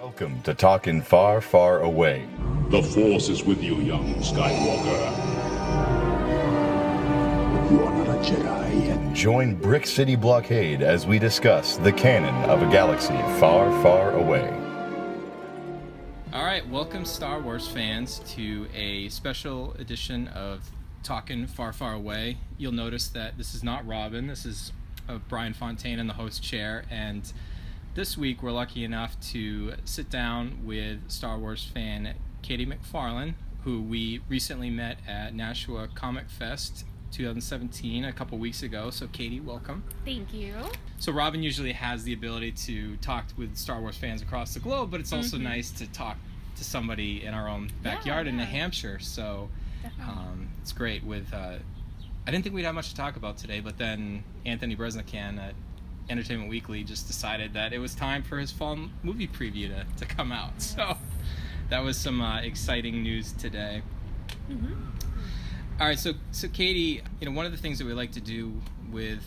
Welcome to Talking Far, Far Away. The Force is with you, young Skywalker. You are not a Jedi yet. Join Brick City Blockade as we discuss the canon of a galaxy far, far away. All right, welcome Star Wars fans to a special edition of Talking Far, Far Away. You'll notice that this is not Robin, this is uh, Brian Fontaine in the host chair, and this week we're lucky enough to sit down with Star Wars fan Katie McFarlane, who we recently met at Nashua Comic Fest 2017 a couple weeks ago. So, Katie, welcome. Thank you. So, Robin usually has the ability to talk with Star Wars fans across the globe, but it's also Mhm. nice to talk to somebody in our own backyard in New. Hampshire. So, um, it's great. With uh, I didn't think we'd have much to talk about today, but then Anthony Breznican at Entertainment Weekly just decided that it was time for his fall movie preview to, to come out. So, that was some uh, exciting news today. Mhm. All right, so so Katie, you know, one of the things that we like to do with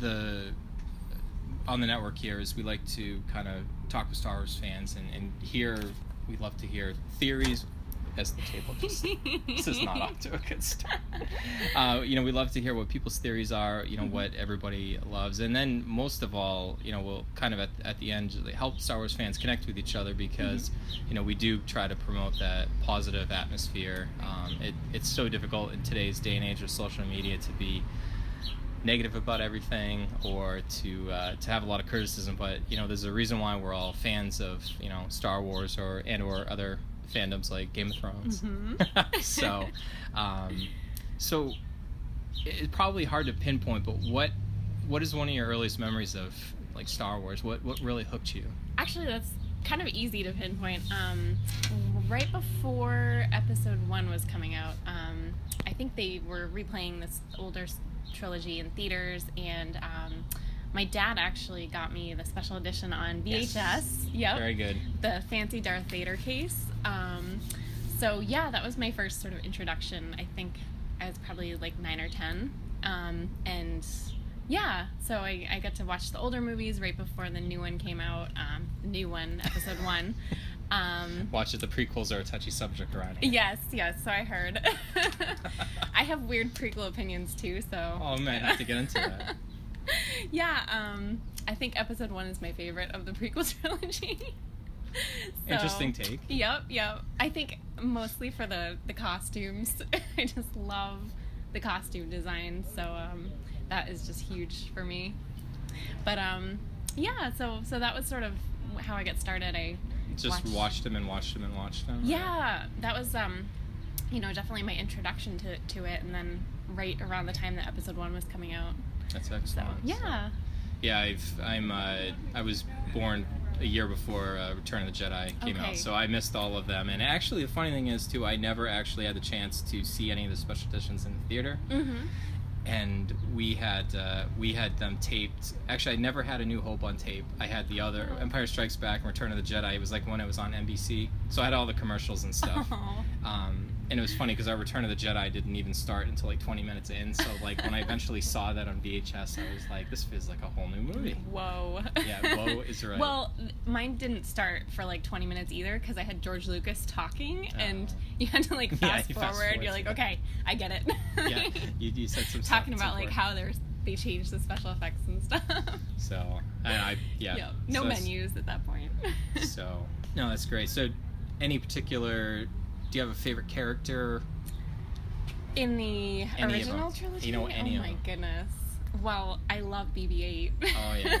the on the network here is we like to kind of talk with Star Wars fans and, and hear we love to hear theories as the table just this is not off to a good start. Uh, you know, we love to hear what people's theories are, you know, what everybody loves. And then most of all, you know, we'll kind of at, at the end help Star Wars fans connect with each other because, you know, we do try to promote that positive atmosphere. Um, it, it's so difficult in today's day and age of social media to be negative about everything or to uh, to have a lot of criticism but you know there's a reason why we're all fans of you know Star Wars or and or other fandoms like Game of Thrones Mhm. so um, so it's probably hard to pinpoint but what what is one of your earliest memories of like Star Wars what what really hooked you Actually, that's kind of easy to pinpoint. Um, right before episode one was coming out, um, I think they were replaying this older trilogy in theaters, and um, my dad actually got me the special edition on VHS. Yes. Yep. very good the fancy Darth Vader case. Um, so yeah, that was my first sort of introduction. I think I was probably like nine or ten, um, and yeah, so I, I got to watch the older movies right before the new one came out. Um, the new one, episode one. Um, watch it the prequels are a touchy subject around here yes, yes. So I heard. I have weird prequel opinions too. So. oh man I have to get into that yeah, um, I think episode one is my favorite of the prequel trilogy. So- interesting take Yep, yep. I think mostly for the the costumes. I just love the costume design, so um, that is just huge for me. But um, yeah, so so that was sort of how I got started. I just watched- watched them and watched them and watched them yeah, that was um, you know, definitely my introduction to to it, and then right around the time that episode one was coming out. that's So excellent yeah, Yeah, I've I'm uh, I was born a year before uh, Return of the Jedi came Okay. out, so I missed all of them. And actually, the funny thing is too, I never actually had the chance to see any of the special editions in the theater. mm-hmm. And we had uh, we had them taped. Actually, I never had A New Hope on tape. I had the other Empire Strikes Back and Return of the Jedi. It was like when it was on NBC, so I had all the commercials and stuff. Um, and it was funny because our Return of the Jedi didn't even start until like 20 minutes in. So like when I eventually saw that on VHS, I was like, this feels like a whole new movie. Whoa. Yeah, whoa is right. Well, mine didn't start for like 20 minutes either because I had George Lucas talking oh. and Oh. you had to like Yeah, fast you forward. fast forward You're like, okay, I get it. yeah, you, you said some stuff Talking about like how there's they changed the special effects and stuff. So, and I yeah. Yep. No so menus at that point. So no, that's great. So, any particular? Do you have a favorite character? In the Any original trilogy, You know, any oh my goodness. Well, I love BB-8. Oh, yeah.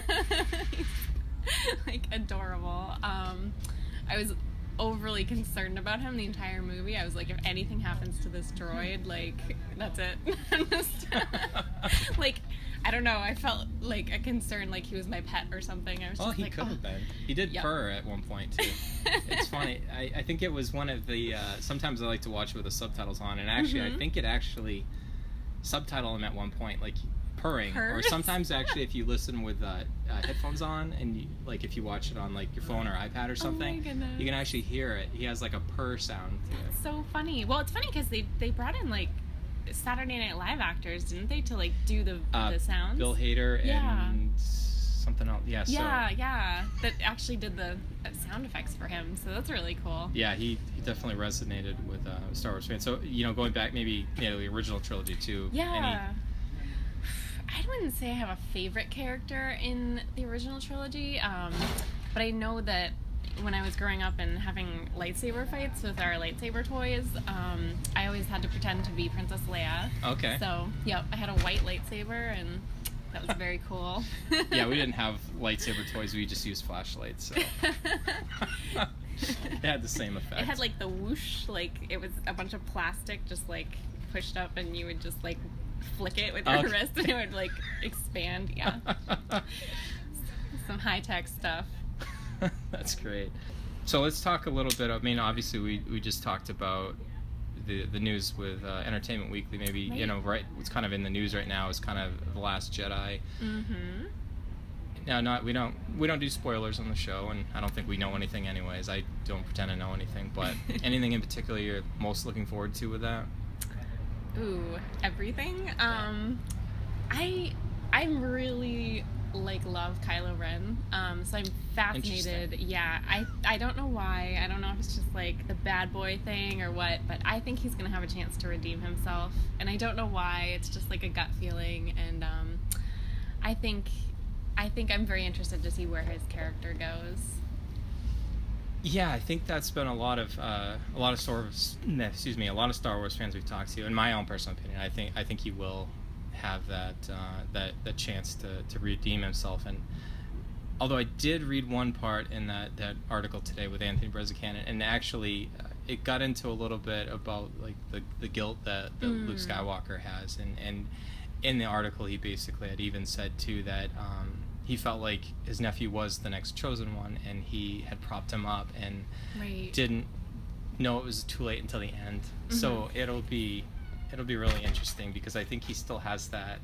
like adorable. Um, I was overly concerned about him the entire movie. I was like, if anything happens to this droid, like that's it. Like, I don't know. I felt like a concern, like he was my pet or something. I was Well, just he like, could oh. have been. He did Yep. purr at one point too. it's funny. I, I think it was one of the. Uh, sometimes I like to watch with the subtitles on, and actually, I Mhm. think it actually subtitle him at one point, like purring, or sometimes actually, if you listen with uh, uh, headphones on, and you, like if you watch it on like your phone or iPad or something, Oh you can actually hear it. He has like a purr sound. To it. so funny. Well, it's funny because they they brought in like Saturday Night Live actors, didn't they, to like do the Uh, the sounds? Bill Hader Yeah. and something else. Yeah. So, Yeah, yeah. That actually did the uh, sound effects for him, so that's really cool. Yeah, he, he definitely resonated with uh, Star Wars fans. So you know, going back maybe you know the original trilogy too. Yeah. Any, I wouldn't say I have a favorite character in the original trilogy, um, but I know that when I was growing up and having lightsaber fights with our lightsaber toys, um, I always had to pretend to be Princess Leia. Okay. So, yep, I had a white lightsaber, and that was very cool. yeah, we didn't have lightsaber toys. We just used flashlights. So. it had the same effect. It had like the whoosh, like it was a bunch of plastic just like pushed up, and you would just like flick it with your Okay. wrist, and it would like expand. Yeah, some high tech stuff. That's great. So let's talk a little bit. I mean, obviously, we, we just talked about the the news with uh, Entertainment Weekly. Maybe you know, right? What's kind of in the news right now is kind of the Last Jedi. Mm-hmm. Now, not we don't we don't do spoilers on the show, and I don't think we know anything anyways. I don't pretend to know anything, but anything in particular you're most looking forward to with that? Ooh, everything. Um, I I'm really like love Kylo Ren. Um, so I'm fascinated. Yeah, I I don't know why. I don't know if it's just like the bad boy thing or what, but I think he's gonna have a chance to redeem himself, and I don't know why. It's just like a gut feeling, and um, I think I think I'm very interested to see where his character goes. Yeah, I think that's been a lot of uh, a lot of Star Wars, excuse me, a lot of Star Wars fans we've talked to. In my own personal opinion, I think I think he will have that uh, that that chance to, to redeem himself. And although I did read one part in that, that article today with Anthony Breznican, and actually uh, it got into a little bit about like the, the guilt that, that Luke Mm. Skywalker has, and and in the article he basically had even said too that. Um, he felt like his nephew was the next chosen one, and he had propped him up, and Right. didn't know it was too late until the end. So Mhm. it'll be it'll be really interesting because I think he still has that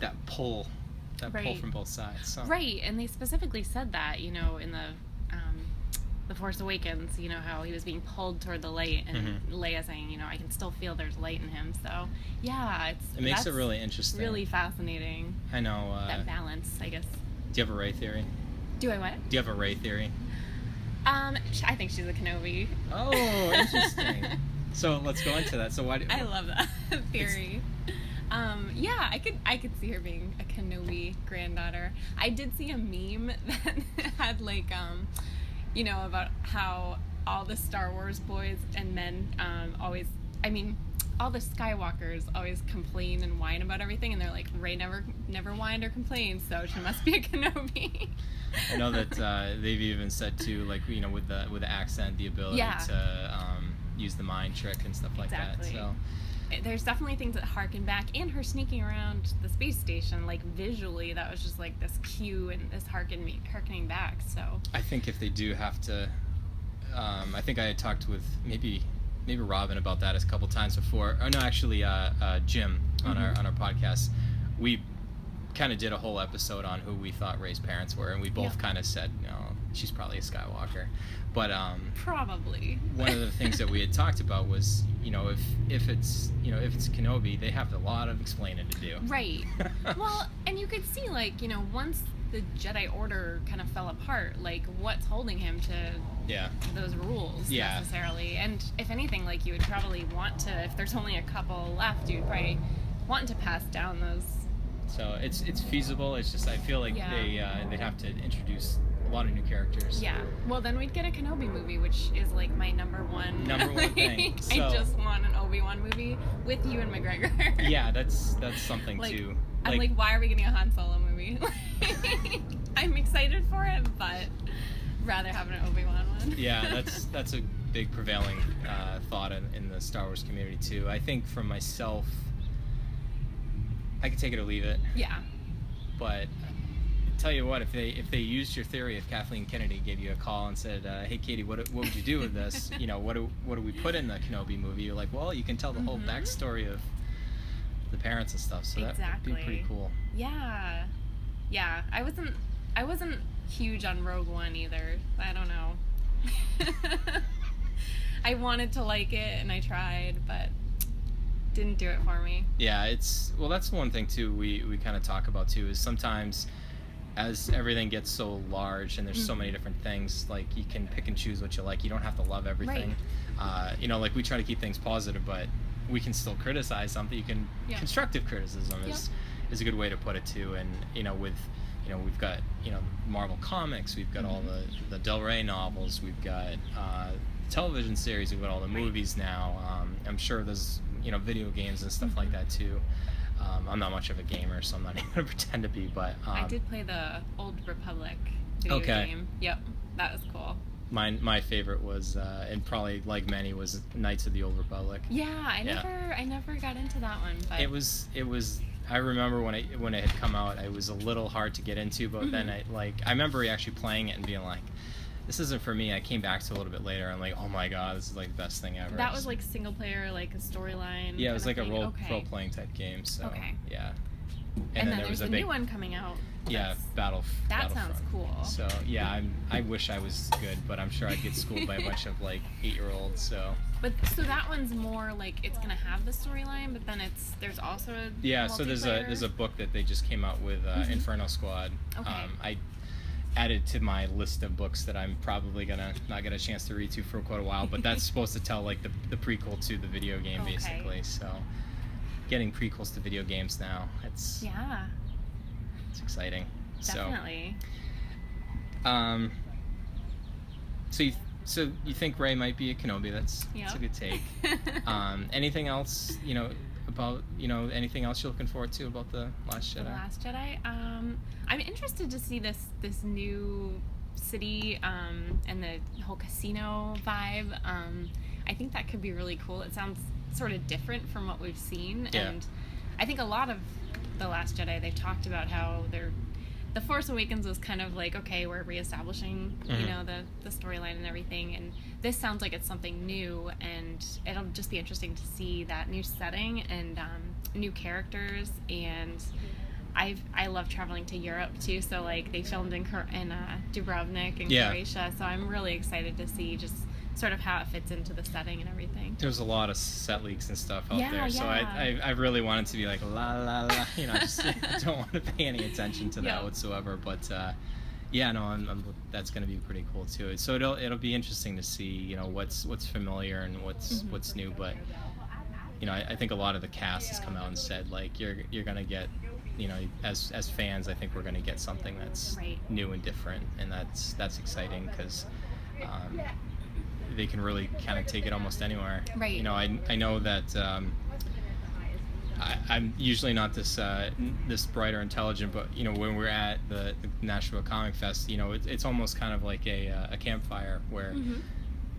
that pull that pull from both sides. So. Right, and they specifically said that, you know, in the the Force Awakens, you know, how he was being pulled toward the light, and Mhm. Leia saying, you know, I can still feel there's light in him. So, yeah, it's It makes it really interesting. really fascinating. I know. Uh, that balance, I guess. do you have a Rey theory? Do I what? Do you have a Rey theory? Um, I think she's a Kenobi. Oh, interesting. so let's go into that. So why? Do, I love that theory. Um, yeah, I could I could see her being a Kenobi granddaughter. I did see a meme that had like um, you know, about how all the Star Wars boys and men um, always I mean all the Skywalkers always complain and whine about everything, and they're like, Rey never, never whined or complained, so she must be a Kenobi. I know that uh, they've even said too, like you know, with the with the accent, the ability Yeah. to um, use the mind trick and stuff like Exactly. that. So. There's definitely things that harken back and her sneaking around the space station like visually that was just like this cue and this harken me harkening back so I think if they do have to, um, I think I had talked with maybe maybe Robin about that a couple times before. Oh no, actually, uh, uh, Jim on our on our podcast, we kind of did a whole episode on who we thought Rey's parents were, and we both Yeah. kind of said, no, she's probably a Skywalker. But um, probably one of the things that we had talked about was, you know, if if it's you know if it's Kenobi, they have a lot of explaining to do. right well and you could see like you know once the jedi order kind of fell apart like what's holding him to Yeah. those rules Yeah. necessarily and if anything like you would probably want to if there's only a couple left you'd probably want to pass down those So it's it's feasible. It's just I feel like Yeah. they uh, they'd have to introduce lot of new characters. Yeah. Well, then we'd get a Kenobi movie, which is like my number one. Number one thing. I just want an Obi Wan movie with Ewan McGregor. Yeah, that's that's something Like, too. I'm like, why are we getting a Han Solo movie? I'm excited for it, but rather have an Obi Wan one. yeah, that's that's a big prevailing uh, thought in, in the Star Wars community too. I think for myself, I could take it or leave it, yeah. but tell you what, if they if they used your theory, if Kathleen Kennedy gave you a call and said, uh, "Hey, Katie, what what would you do with this? you know, what do what do we put in the Kenobi movie?" You're like, "Well, you can tell the whole Mhm. backstory of the parents and stuff." So that would be pretty cool. Yeah. Yeah. I wasn't. I wasn't huge on Rogue One either. I don't know. I wanted to like it and I tried, but didn't do it for me. Yeah, it's well. That's one thing too. We we kind of talk about too is sometimes as everything gets so large and there's so many Mhm. different things, like you can pick and choose what you like. You don't have to love everything. Uh, you know, like we try to keep things positive, but we can still criticize something. You can Yeah. constructive criticism is is a good way to put it too. And you know, with you know, we've got you know Marvel comics, we've got all the the Del Rey novels, we've got uh, television series, we've got all the Right. movies now. Um, I'm sure there's you know video games and stuff like Mhm. that too. Um, I'm not much of a gamer, so I'm not even gonna pretend to be. But um, I did play the Old Republic video Okay. game. Yep, that was cool. my my favorite was, uh, and probably like many, was Knights of the Old Republic. Yeah, I Yeah. never, I never got into that one, but It was it was. I remember when it when it had come out, it was a little hard to get into, but then Mhm. I like I remember actually playing it and being like, "This isn't for me." I came back to it a little bit later. I'm like, "Oh my god, this is like the best thing ever." that was like single player, like a storyline. yeah, it was like a role thing. role Okay. playing type game. So Okay. yeah, And, then, there there's was a big new one coming out. yeah that's- battle. That sounds cool. So yeah, I'm. I wish I was good, but I'm sure I'd get schooled by a bunch of like eight year olds. So But so that one's more like it's gonna have the storyline, but then it's there's also a yeah. So there's a there's a book that they just came out with uh, Mhm. Inferno Squad. Okay. Um, I added to my list of books that I'm probably gonna not get a chance to read to for quite a while. But that's supposed to tell like the the prequel to the video game Okay. basically. So getting prequels to video games now, it's yeah, it's exciting. So. definitely. Um. So you so you think Rey might be a Kenobi? That's that's a good take. um. Anything else? You know about you know anything else you're looking forward to about the Last Jedi? The? Last Jedi. Um, I'm interested to see this this new city um, and the whole casino vibe. Um, I think that could be really cool. It sounds sort of different from what we've seen, Yeah. and I think a lot of the Last Jedi they've talked about how they're. The Force Awakens was kind of like okay, we're reestablishing, you Mhm. know, the the storyline and everything, and this sounds like it's something new, and it'll just be interesting to see that new setting and um, new characters and I've I love traveling to Europe too. So like they filmed in in uh, Dubrovnik in Yeah. Croatia. So I'm really excited to see just sort of how it fits into the setting and everything. There's a lot of set leaks and stuff out Yeah, there, so I. I I really wanted to be like la la la. You know, I just don't want to pay any attention to that Yeah. whatsoever. But uh, yeah, no, I'm, I'm, that's going to be pretty cool too. So it'll it'll be interesting to see you know what's what's familiar and what's Mhm. what's new. But you know, I, I think a lot of the cast has come out and said like you're you're gonna get, you know, as as fans, I think we're gonna get something that's Right. new and different, and that's that's exciting because. Um, they can really kind of take it almost anywhere. Right. You know, I, I know that um, I, I'm usually not this uh, this bright or intelligent, but you know, when we're at the, the Nashua Comic Fest, you know, it, it's almost kind of like a, uh, a campfire where Mhm.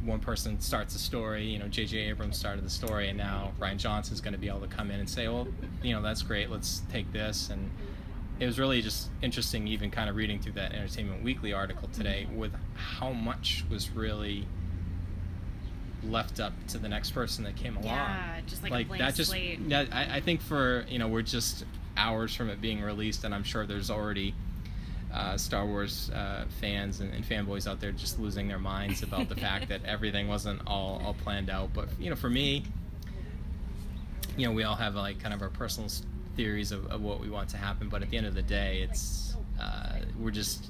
one person starts a story. You know, J.J. Abrams started the story, and now Rian Johnson's going to be able to come in and say, well, you know, that's great. Let's take this. And it was really just interesting, even kind of reading through that Entertainment Weekly article today, with how much was really left up to the next person that came along. Yeah, just like, a blank that just slate. yeah, I, I think for you know we're just hours from it being released, and I'm sure there's already uh, Star Wars uh, fans and, and fanboys out there just losing their minds about the fact that everything wasn't all all planned out. But you know, for me, you know, we all have like kind of our personal theories of, of what we want to happen, but at the end of the day, it's uh, we're just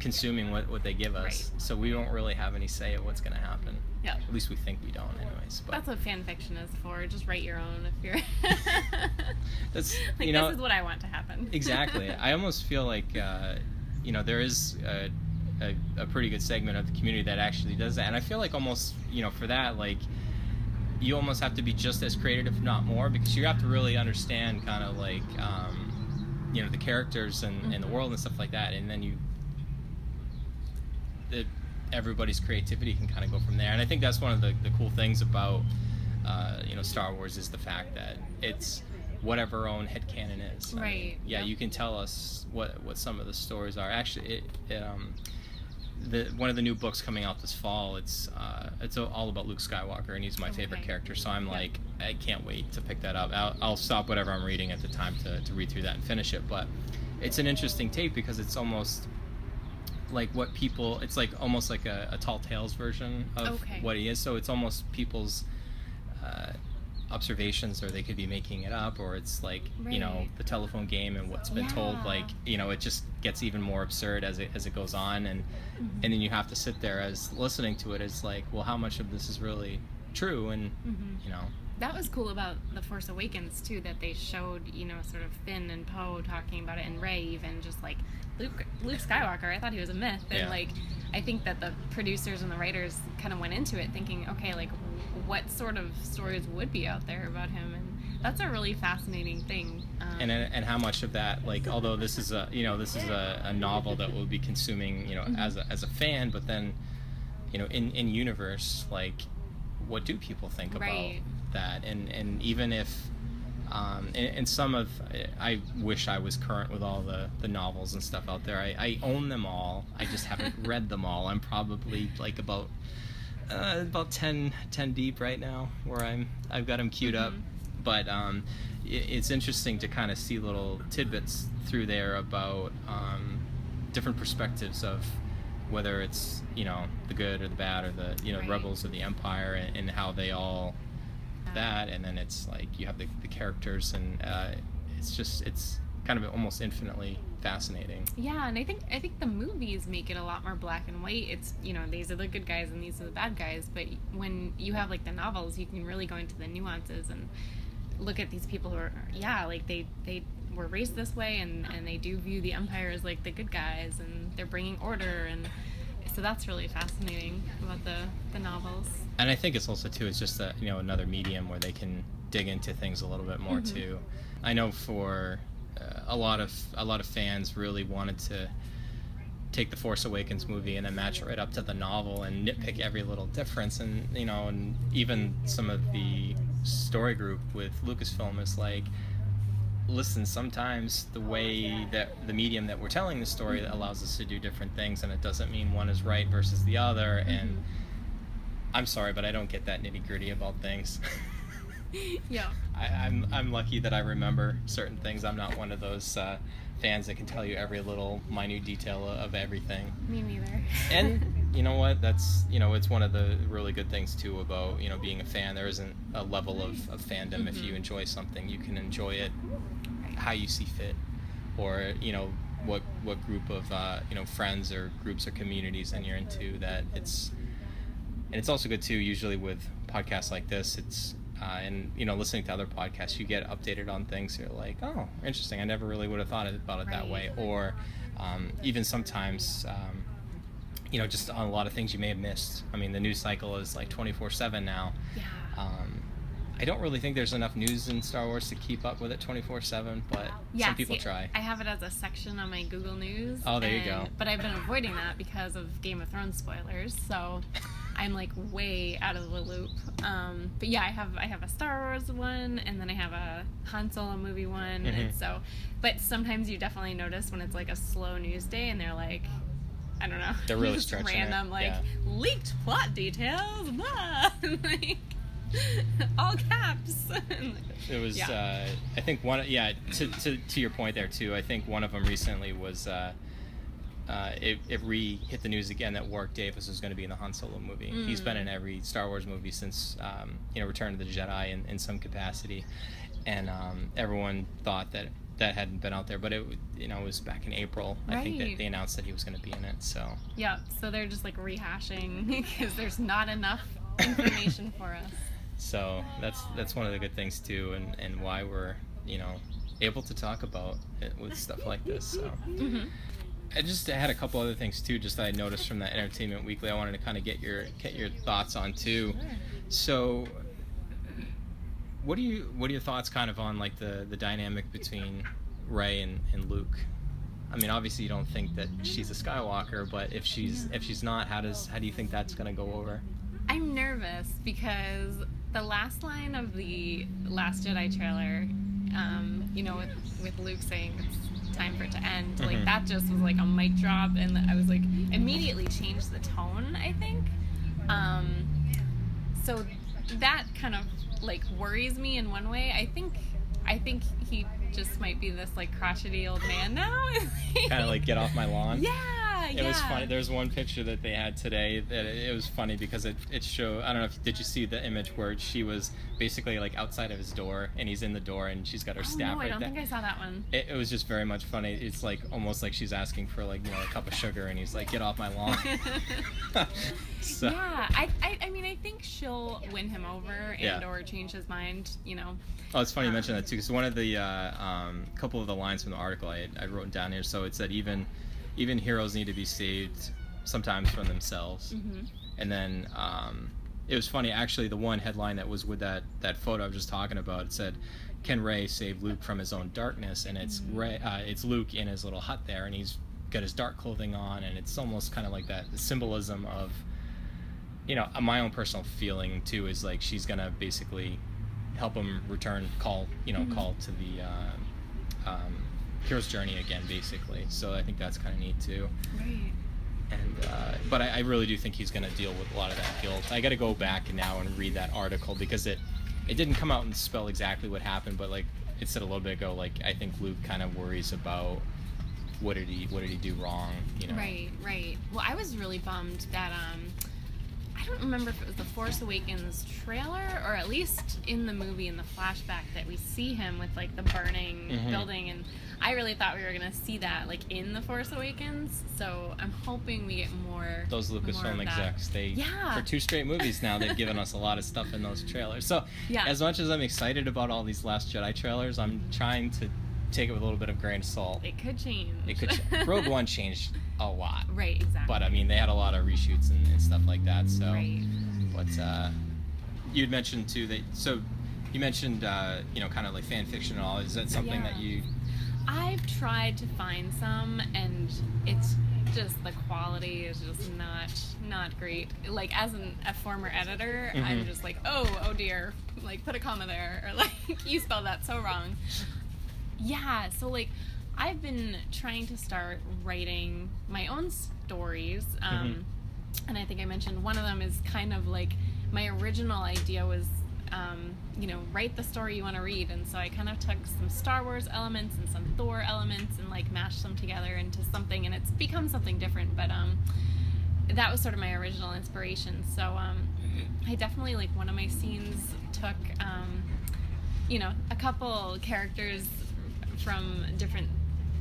consuming what, what they give us, Right. so we don't really have any say of what's going to happen. Yeah. At least we think we don't, anyways. But That's what fan fiction is for. Just write your own if you're. That's- like you know- this is what I want to happen. exactly. I almost feel like uh, you know there is a, a, a pretty good segment of the community that actually does that, and I feel like almost you know for that like you almost have to be just as creative, if not more, because you have to really understand kind of like um, you know the characters and, and the world and stuff like that, and then you the everybody's creativity can kind of go from there. And I think that's one of the, the cool things about uh, you know Star Wars is the fact that it's whatever our own headcanon is. I mean, Right, yeah, yep. you can tell us what what some of the stories are. Actually, it, um, the one of the new books coming out this fall. It's uh, it's all about Luke Skywalker, and he's my favorite character. So I'm Yep. like, I can't wait to pick that up. I'll, I'll stop whatever I'm reading at the time to, to read through that and finish it. But it's an interesting tape because it's almost like what people. It's like almost like a, a Tall Tales version of Okay. what he is. So it's almost people's. Uh, observations or they could be making it up or it's like you know the telephone game and what's been told like you know it just gets even more absurd as it as it goes on and Mm-hmm. and then you have to sit there as listening to it as like well how much of this is really true and Mm-hmm. you know That was cool about The Force Awakens too, that they showed, you know, sort of Finn and Poe talking about it, and Rey even just like Luke, Luke Skywalker. I thought he was a myth, and Yeah. like I think that the producers and the writers kind of went into it thinking, okay, like what sort of stories would be out there about him, and that's a really fascinating thing. Um, and and how much of that like although this is a you know this is a, a novel that we'll be consuming you know Mm-hmm. as a, as a fan but then you know in in universe like what do people think Right. about that and and even if um, and, and some of I wish I was current with all the, the novels and stuff out there. I, I own them all. I just haven't read them all. I'm probably like about uh, about 10, 10 deep right now, where I'm I've got them queued up. But um, i it's interesting to kind of see little tidbits through there about um, different perspectives of whether it's you know the good or the bad or the you know Right. rebels or the empire and, and how they all that and then it's like you have the, the characters and uh, it's just it's kind of almost infinitely fascinating Yeah, and I think I think the movies make it a lot more black and white. It's you know these are the good guys and these are the bad guys. But when you have like the novels, you can really go into the nuances and look at these people who are yeah like they they were raised this way and and they do view the empire as like the good guys and they're bringing order and so that's really fascinating about the the novels. and i think it's also too it's just that you know another medium where they can dig into things a little bit more too. I know for uh, a lot of a lot of fans really wanted to take the Force Awakens movie and then match it right up to the novel and nitpick every little difference. And you know and even some of the story group with Lucasfilm is like listen sometimes the way that the medium that we're telling the story allows us to do different things and it doesn't mean one is right versus the other and I'm sorry but I don't get that nitty gritty about things yeah. I, I'm I'm lucky that I remember certain things. I'm not one of those uh, fans that can tell you every little minute detail of everything. Me neither. And you know what? That's you know it's one of the really good things too about you know being a fan. There isn't a level of, of fandom. If you enjoy something, you can enjoy it how you see fit, or you know what what group of uh, you know friends or groups or communities and you're into. That it's and it's also good too. Usually with podcasts like this, it's uh, and you know listening to other podcasts, you get updated on things. You're like, oh, interesting. I never really would have thought about it that way. Or um, even sometimes, um, you know, just on a lot of things you may have missed. I mean, the news cycle is like 24/7 now. yeah. Um, I don't really think there's enough news in Star Wars to keep up with it 24/7, but Yeah, some people see, try. I have it as a section on my Google News. Oh, there you go. But I've been avoiding that because of Game of Thrones spoilers. So I'm like way out of the loop. Um, but yeah, I have I have a Star Wars one, and then I have a Han Solo movie one. And Mhm. so, but sometimes you definitely notice when it's like a slow news day, and they're like. I don't know. They're really just stretching it, random, like yeah. leaked plot details, blah, like all caps. And, like, It was, Yeah. uh, I think one, yeah. To, to to your point there too. I think one of them recently was, uh, uh, it, it re hit the news again that Warwick Davis was going to be in the Han Solo movie. He's been in every Star Wars movie since, um, you know, Return of the Jedi in, in some capacity, and um, everyone thought that that hadn't been out there, but it, you know, it was back in April. I think that they announced that he was going to be in it. So Yeah, so they're just like rehashing because there's not enough information for us. So that's that's one of the good things too, and and why we're you know able to talk about it with stuff like this. So Mm-hmm. I just had a couple other things too, just that I noticed from that Entertainment Weekly. I wanted to kind of get your get your thoughts on too. So what do you what are your thoughts kind of on like the the dynamic between Rey and, and Luke? I mean, obviously you don't think that she's a Skywalker, but if she's if she's not, how does how do you think that's gonna go over? I'm nervous because the last line of the Last Jedi trailer, um, you know, with, with Luke saying it's time for it to end, like Mhm. that just was like a mic drop, and I was like immediately changed the tone. I think. Um, so that kind of like worries me in one way. I think I think he just might be this like crotchety old man now. Kind of like get off my lawn. Yeah, it was funny. There's one picture that they had today that it, was funny because it it showed. I don't know if did you see the image where she was basically like outside of his door and he's in the door and she's got her Oh, staff no, I right don't there. think I saw that one. it, it was just very much funny. It's like almost like she's asking for like you know a cup of sugar and he's like get off my lawn. so Yeah, I, I, I mean, I think she'll win him over and Yeah. or change his mind. You know. Oh, it's funny you mentioned that too, because one of the uh, um, couple of the lines from the article I, I wrote down here. So it said even even heroes need to be saved sometimes from themselves. Mhm. And then um, it was funny actually. The one headline that was with that that photo I was just talking about it said, "Can Rey save Luke from his own darkness?" And it's Rey, uh, it's Luke in his little hut there, and he's got his dark clothing on, and it's almost kind of like that symbolism of you know, my own personal feeling too is like she's gonna basically help him return, call, you know, call to the uh, um, hero's journey again, basically. So I think that's kind of neat too. Right. And uh, but I, I really do think he's gonna deal with a lot of that guilt. I got to go back now and read that article because it it didn't come out and spell exactly what happened, but like it said a little bit ago, like I think Luke kind of worries about what did he what did he do wrong, you know? Right, right. Well, I was really bummed that um I don't remember if it was the Force Awakens trailer or at least in the movie in the flashback that we see him with like the burning Mhm. building and I really thought we were going to see that like in the Force Awakens. So, I'm hoping we get more those Lucasfilm execs. They Yeah. for two straight movies now they've given us a lot of stuff in those trailers. So Yeah. as much as I'm excited about all these Last Jedi trailers, I'm trying to take it with a little bit of grain of salt. It could change. It could Rogue One changed a lot, right, exactly. but I mean they had a lot of reshoots and, and stuff like that. So right. what uh, you'd mentioned too that so you mentioned uh, you know kind of like fan fiction and all. Is that something that you I've tried to find some, and it's just the quality is just not not great. Like as an, a former editor, I'm Mhm. just like, oh, oh dear, like put a comma there, or like you spelled that so wrong. Yeah, so like I've been trying to start writing my own stories, um, and I think I mentioned one of them is kind of like my original idea was um, you know, write the story you want to read. And so I kind of took some Star Wars elements and some Thor elements and like mashed them together into something, and it's become something different. But um, that was sort of my original inspiration. So um, I definitely like one of my scenes took um, you know a couple characters from different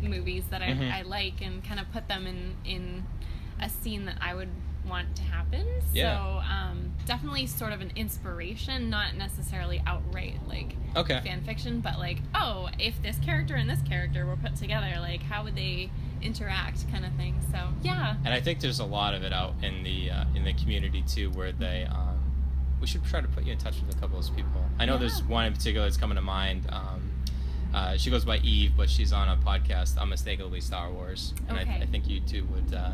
movies that I, Mhm. I like and kind of put them in in a scene that I would want to happen. Yeah. So um, definitely sort of an inspiration, not necessarily outright like okay? fan fiction, but like oh, if this character and this character were put together, like how would they interact, kind of thing. So yeah. And I think there's a lot of it out in the uh, in the community too, where they. Um, we should try to put you in touch with a couple of those people. I know there's one in particular that's coming to mind. Um, uh, she goes by Eve, but she's on a podcast, Unmistakably Star Wars, and I, Okay. I think you two would uh,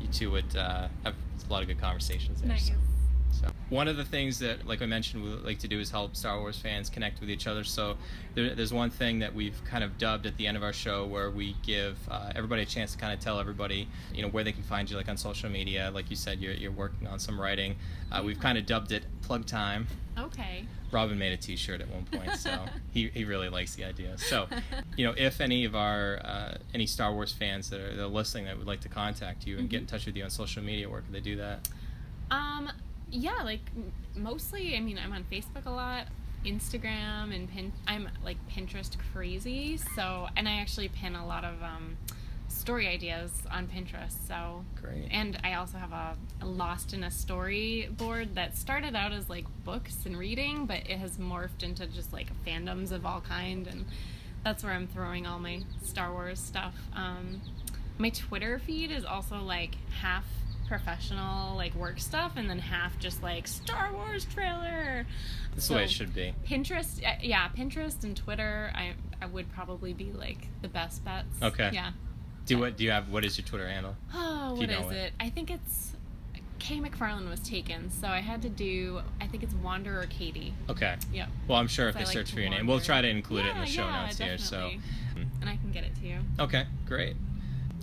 you two would uh, have a lot of good conversations there. Nice. So. One of the things that, like I mentioned, we like to do is help Star Wars fans connect with each other. So there, there's one thing that we've kind of dubbed at the end of our show where we give uh, everybody a chance to kind of tell everybody, you know, where they can find you, like on social media. Like you said, you're, you're working on some writing. Uh, we've kind of dubbed it Plug Time. Okay. Robin made a T-shirt at one point, so he, he really likes the idea. So, you know, if any of our uh, any Star Wars fans that are, that are listening that would like to contact you and get in touch with you on social media, where could they do that? Um, yeah, like mostly. I mean, I'm on Facebook a lot, Instagram, and pin. I'm like Pinterest crazy. So, and I actually pin a lot of um, story ideas on Pinterest. So, Great. and I also have a, a Lost in a Story board that started out as like books and reading, but it has morphed into just like fandoms of all kind, and that's where I'm throwing all my Star Wars stuff. Um, my Twitter feed is also like half professional like work stuff and then half just like Star Wars trailer. That's the way it should be. Pinterest, yeah, Pinterest and Twitter, I I would probably be like the best bets. Okay. Yeah. Do what? Do you have? What is your Twitter handle? Oh, what is it. it? I think it's Kay McFarland was taken, so I had to do. I think it's Wanderer Katie. Okay. Yeah. Well, I'm sure if they like search for your name, we'll try to include it in the show yeah, notes here. So. And I can get it to you. okay, great.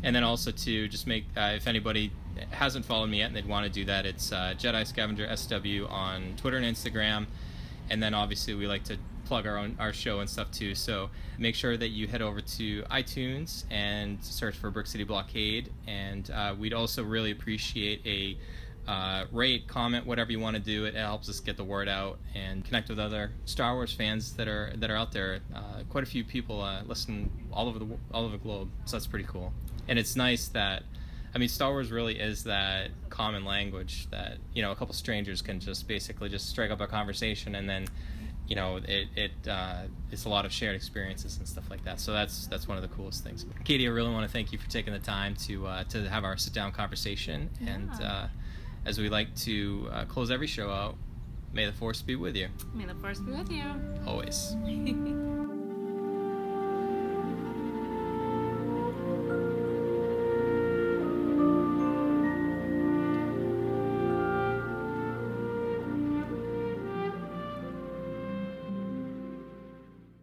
And then also to just make uh, if anybody hasn't followed me yet and they'd want to do that, it's uh, Jedi Scavenger SW on Twitter and Instagram. And then obviously we like to plug our own our show and stuff too. So make sure that you head over to iTunes and search for Brick City Blockade. And uh, we'd also really appreciate a uh, rate, comment, whatever you want to do. It helps us get the word out and connect with other Star Wars fans that are that are out there. Uh, quite a few people uh, listen all over the all over the globe, so that's pretty cool. And it's nice that, I mean, Star Wars really is that common language that you know a couple strangers can just basically just strike up a conversation and then. You know, it, it uh, it's a lot of shared experiences and stuff like that. So that's that's one of the coolest things. Katie, I really want to thank you for taking the time to uh, to have our sit down conversation and uh, as we like to uh, close every show out, may the force be with you May the force be with you. always.